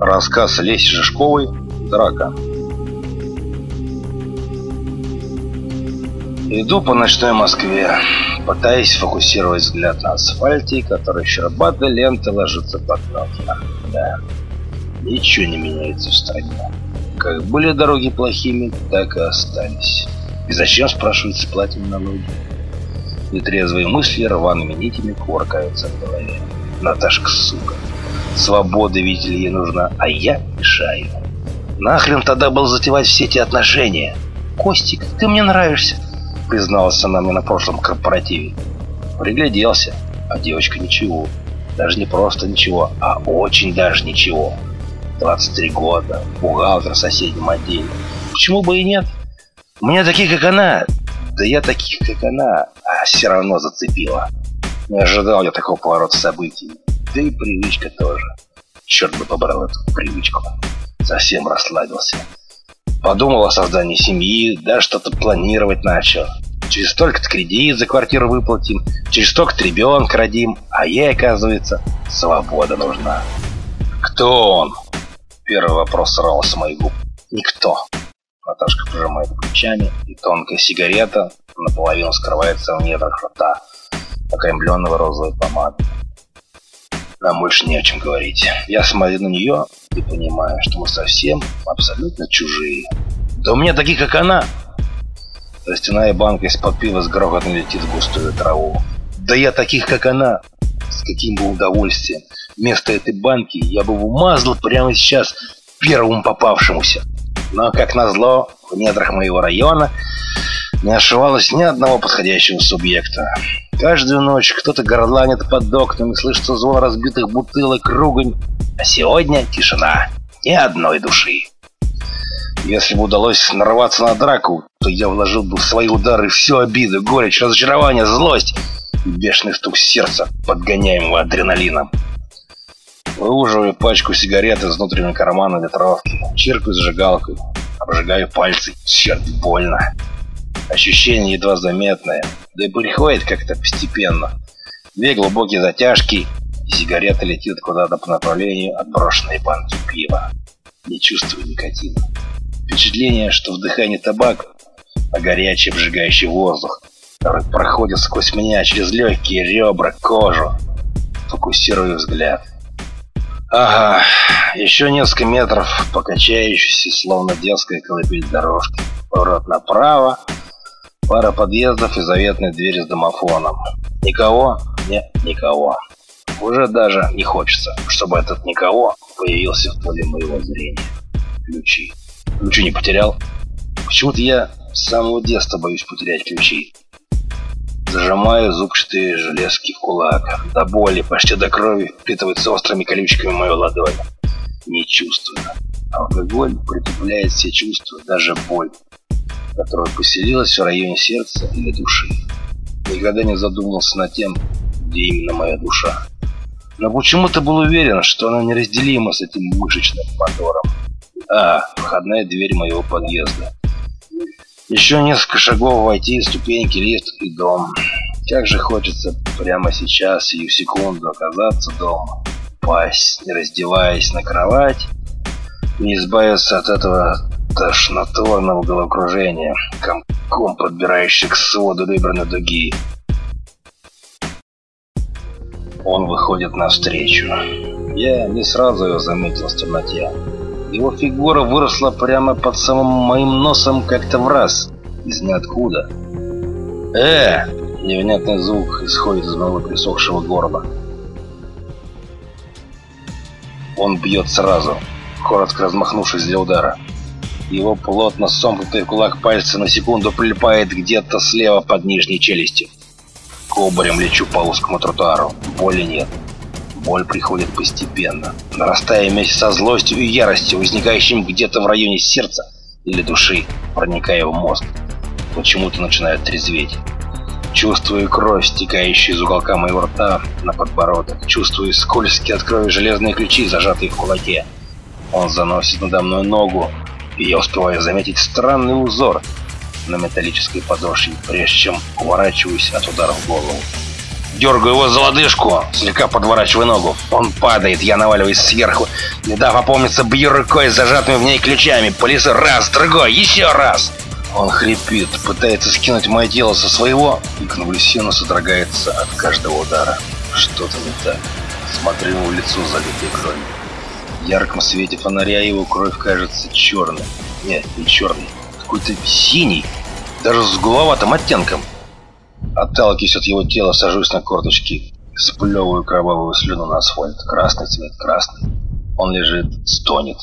Рассказ Леси Жишковой «Драка». Иду по ночной Москве, пытаясь фокусировать взгляд на асфальте, который щербатой лентой ложится под ноги. Да, ничего не меняется в стране. Как были дороги плохими, так и остались. И зачем, спрашивается, платим налоги? Нетрезвые мысли рваными нитями кувыркаются в голове. Наташка, сука. Свобода, видите ли, ей нужна, а я мешаю. Нахрен тогда был затевать все эти отношения? Костик, ты мне нравишься, призналась она мне на прошлом корпоративе. Пригляделся, а девочка ничего. Даже не просто ничего, а очень даже ничего. 23 года, бухгалтер в соседнем отделе. Почему бы и нет? У меня таких, как она, да я таких, как она, а все равно зацепила. Не ожидал я такого поворота событий. Да и привычка тоже. Черт бы побрал эту привычку. Совсем расслабился. Подумал о создании семьи, да что-то планировать начал. Через столько-то кредит за квартиру выплатим, через столько-то ребенка родим, а ей, оказывается, свобода нужна. Кто он? Первый вопрос сорвался с моих губ. Никто. Наташка пожимает плечами, и тонкая сигарета наполовину скрывается в недрах рта, окаймленного розовой помадой. Нам больше не о чем говорить. Я смотрю на нее и понимаю, что мы совсем абсолютно чужие. Да у меня таких, как она. Растяная банка из-под пива с грохотом летит в густую траву. Да я таких, как она. С каким бы удовольствием. Вместо этой банки я бы вмазал прямо сейчас первому попавшемуся. Но, как назло, в недрах моего района не ошивалось ни одного подходящего субъекта. Каждую ночь кто-то горланит под окнами, слышится звон разбитых бутылок, ругань. А сегодня тишина. Ни одной души. Если бы удалось нарваться на драку, то я вложил бы в свои удары всю обиду, горечь, разочарование, злость бешеный стук сердца, подгоняемого адреналином. Выуживаю пачку сигарет из внутреннего кармана ветровки, чиркаю зажигалкой, обжигаю пальцы. Черт, больно. Ощущение едва заметное, да и приходит как-то постепенно. Две глубокие затяжки, и сигарета летит куда-то по направлению отброшенной банки пива. Не чувствую никотина. Впечатление, что вдыхание табак, а горячий обжигающий воздух, который проходит сквозь меня через легкие ребра, кожу. Фокусирую взгляд. Ага, еще несколько метров покачающейся, словно детская колыбель дорожки. Поворот направо, Пара подъездов и заветная дверь с домофоном. Никого? Нет, никого. Уже даже не хочется, чтобы этот никого появился в поле моего зрения. Ключи. Ключи не потерял? Почему-то я с самого детства боюсь потерять ключи. Зажимаю зубчатые железки в кулак. До боли, почти до крови, впитывается острыми колючками мою ладонь. Не чувствую. Алкоголь притупляет все чувства, даже боль которая поселилась в районе сердца или души. Никогда не задумывался над тем, где именно моя душа. Но почему-то был уверен, что она неразделима с этим мышечным мотором. А, входная дверь моего подъезда. Еще несколько шагов войти, ступеньки, лифт и дом. Как же хочется прямо сейчас, сию секунду, оказаться дома. Пасть, не раздеваясь на кровать, и избавиться от этого тошнотворного головокружения, комком подбирающий к своду выбранной дуги. Он выходит навстречу. Я не сразу его заметил в темноте. Его фигура выросла прямо под самым моим носом как-то в раз, из ниоткуда. «Э!» — невнятный звук исходит из моего присохшего горла. Он бьет сразу, коротко размахнувшись для удара. Его плотно сомкнутый кулак пальцы на секунду прилипает где-то слева под нижней челюстью. Кобарем лечу по узкому тротуару. Боли нет. Боль приходит постепенно, нарастая вместе со злостью и яростью, возникающим где-то в районе сердца или души, проникая в мозг. Почему-то начинает трезветь. Чувствую кровь, стекающую из уголка моего рта на подбородок. Чувствую скользкие от крови железные ключи, зажатые в кулаке. Он заносит надо мной ногу, и я успеваю заметить странный узор на металлической подошве, прежде чем уворачиваюсь от удара в голову. Дергаю его за лодыжку, слегка подворачиваю ногу. Он падает, я наваливаюсь сверху. Не дав опомниться, бью рукой с зажатыми в ней ключами. По раз, другой, еще раз. Он хрипит, пытается скинуть мое тело со своего, и конвульсивно содрогается от каждого удара. Что-то не так. Смотрю ему в лицо, залитое кровью. Ярком свете фонаря его кровь кажется черной. Нет, не черной, какой-то синий, даже с голубоватым оттенком. Отталкиваюсь от его тела, сажусь на корточки, сплевываю кровавую слюну на асфальт. Красный цвет, красный. Он лежит, стонет.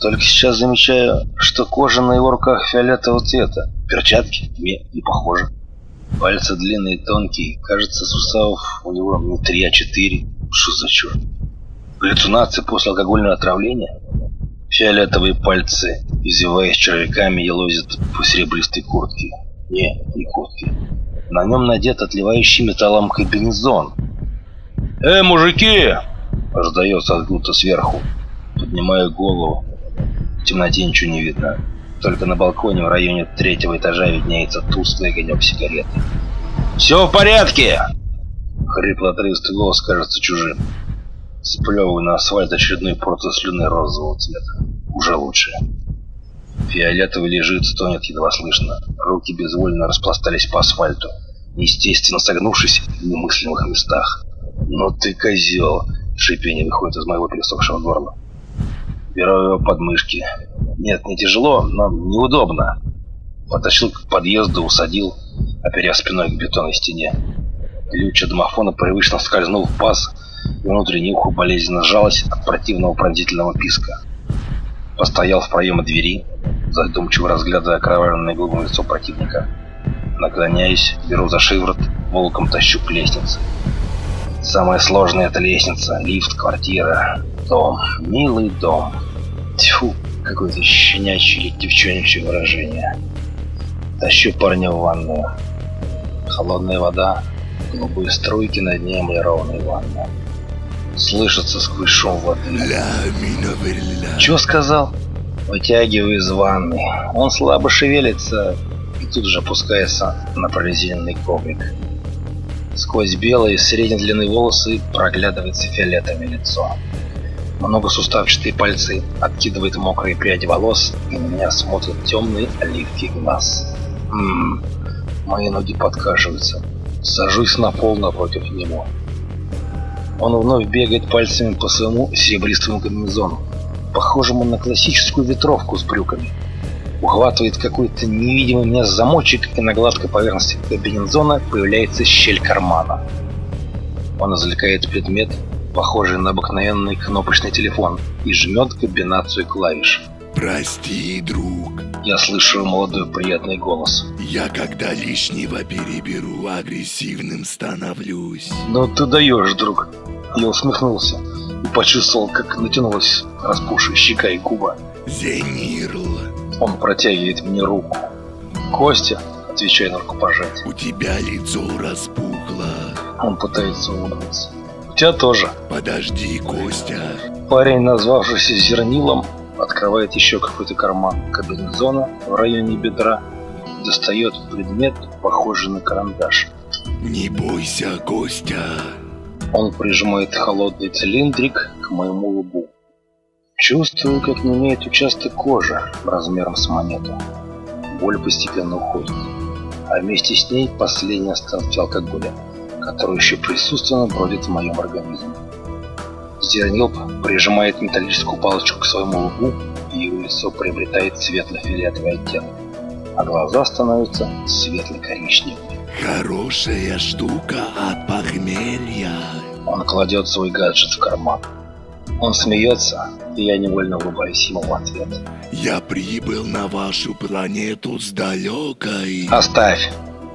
Только сейчас замечаю, что кожа на его руках фиолетового цвета. Перчатки? Не, не похоже. Пальцы длинные тонкие. Кажется, суставов у него не три, а четыре. Что за черт? Галлюцинации после алкогольного отравления? Фиолетовые пальцы, извиваясь червяками, елозят по серебристой куртке. Не, не куртке. На нем надет отливающий металлом комбинезон. «Эй, мужики!» – раздается откуда-то сверху. Поднимаю голову. В темноте ничего не видно. Только на балконе в районе третьего этажа виднеется тусклый огонек сигареты. «Все в порядке!» Хрипло-отрывистый голос кажется чужим. Сплевываю на асфальт очередную порцию слюны розового цвета. Уже лучше. Фиолетовый лежит, стонет едва слышно. Руки безвольно распластались по асфальту, естественно согнувшись в немыслимых местах. «Ну ты козел!» Шипение выходит из моего пересохшего горла. Беру его под мышки. Нет, не тяжело, но неудобно. Потащил к подъезду, усадил, оперев спиной к бетонной стене. Ключ от домофона привычно скользнул в паз, и внутреннее ухо болезненно сжалось от противного пронзительного писка. Постоял в проеме двери, задумчиво разглядывая окровавленное голубое лицо противника. Наклоняюсь, беру за шиворот, волком тащу к лестнице. Самое сложное это лестница, лифт, квартира, дом, милый дом. Тьфу, какое-то щенячье или девчоночье выражение. Тащу парня в ванную. Холодная вода, голубые струйки на дне эмалированной ванны. Слышится сквозь шум воды. Чё сказал? Вытягиваю из ванны. Он слабо шевелится и тут же опускается на прорезиненный коврик. Сквозь белые средней длины волосы проглядывается фиолетовое лицо. Многосуставчатые пальцы откидывают мокрые пряди волос, и на меня смотрят темные оливки глаз. Ммм, мои ноги подкашиваются. Сажусь на пол напротив него. Он вновь бегает пальцами по своему серебристому комбинезону, похожему на классическую ветровку с брюками. Ухватывает какой-то невидимый мне замочек, и на гладкой поверхности комбинезона появляется щель кармана. Он извлекает предмет, похожий на обыкновенный кнопочный телефон, и жмет комбинацию клавиш. Прости, друг. Я слышу молодой приятный голос. Я когда лишнего переберу, агрессивным становлюсь. Ну ты даешь, друг. Я усмехнулся и почувствовал, как натянулась распухшая щека и губа. Зенирл. Он протягивает мне руку. Костя, отвечаю на рукопожатие. У тебя лицо распухло. Он пытается улыбнуться тебя тоже. Подожди, Костя. Парень, назвавшийся Зернилом, открывает еще какой-то карман комбинезона в районе бедра, достает предмет, похожий на карандаш. Не бойся, Костя. Он прижимает холодный цилиндрик к моему лбу. Чувствую, как не имеет участок кожи размером с монету. Боль постепенно уходит, а вместе с ней последние остатки алкоголя который еще присутственно бродит в моем организме. Зернилп прижимает металлическую палочку к своему лбу, и его лицо приобретает светло-фиолетовый оттенок, а глаза становятся светло-коричневыми. Хорошая штука от похмелья. Он кладет свой гаджет в карман. Он смеется, и я невольно улыбаюсь ему в ответ. Я прибыл на вашу планету с далекой... Оставь!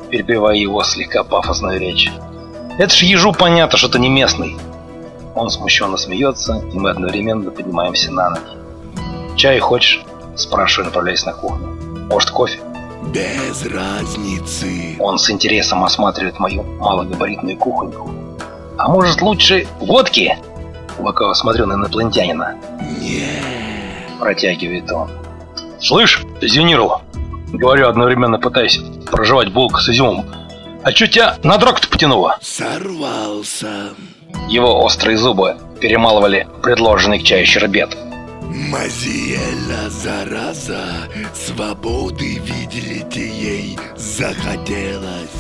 Перебивая его слегка пафосную речь. Это ж ежу понятно, что ты не местный. Он смущенно смеется, и мы одновременно поднимаемся на ноги. «Чай хочешь?» – спрашиваю, направляясь на кухню. «Может, кофе?» «Без разницы». Он с интересом осматривает мою малогабаритную кухоньку. «А может, лучше водки?» Лукаво смотрю на инопланетянина. «Не». Протягивает он. «Слышь, Зенирова?» Говорю, одновременно пытаясь проживать булку с изюмом. А чё тебя на дрог-то потянуло? Сорвался. Его острые зубы перемалывали предложенный к чаю щербет. Мазиэля, зараза, свободы видели ей захотелось.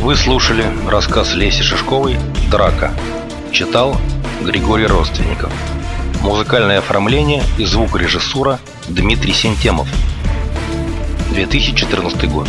Вы слушали рассказ Леси Шишковой «Драка». Читал Григорий Родственников. Музыкальное оформление и звукорежиссура Дмитрий Сентемов. 2014 год.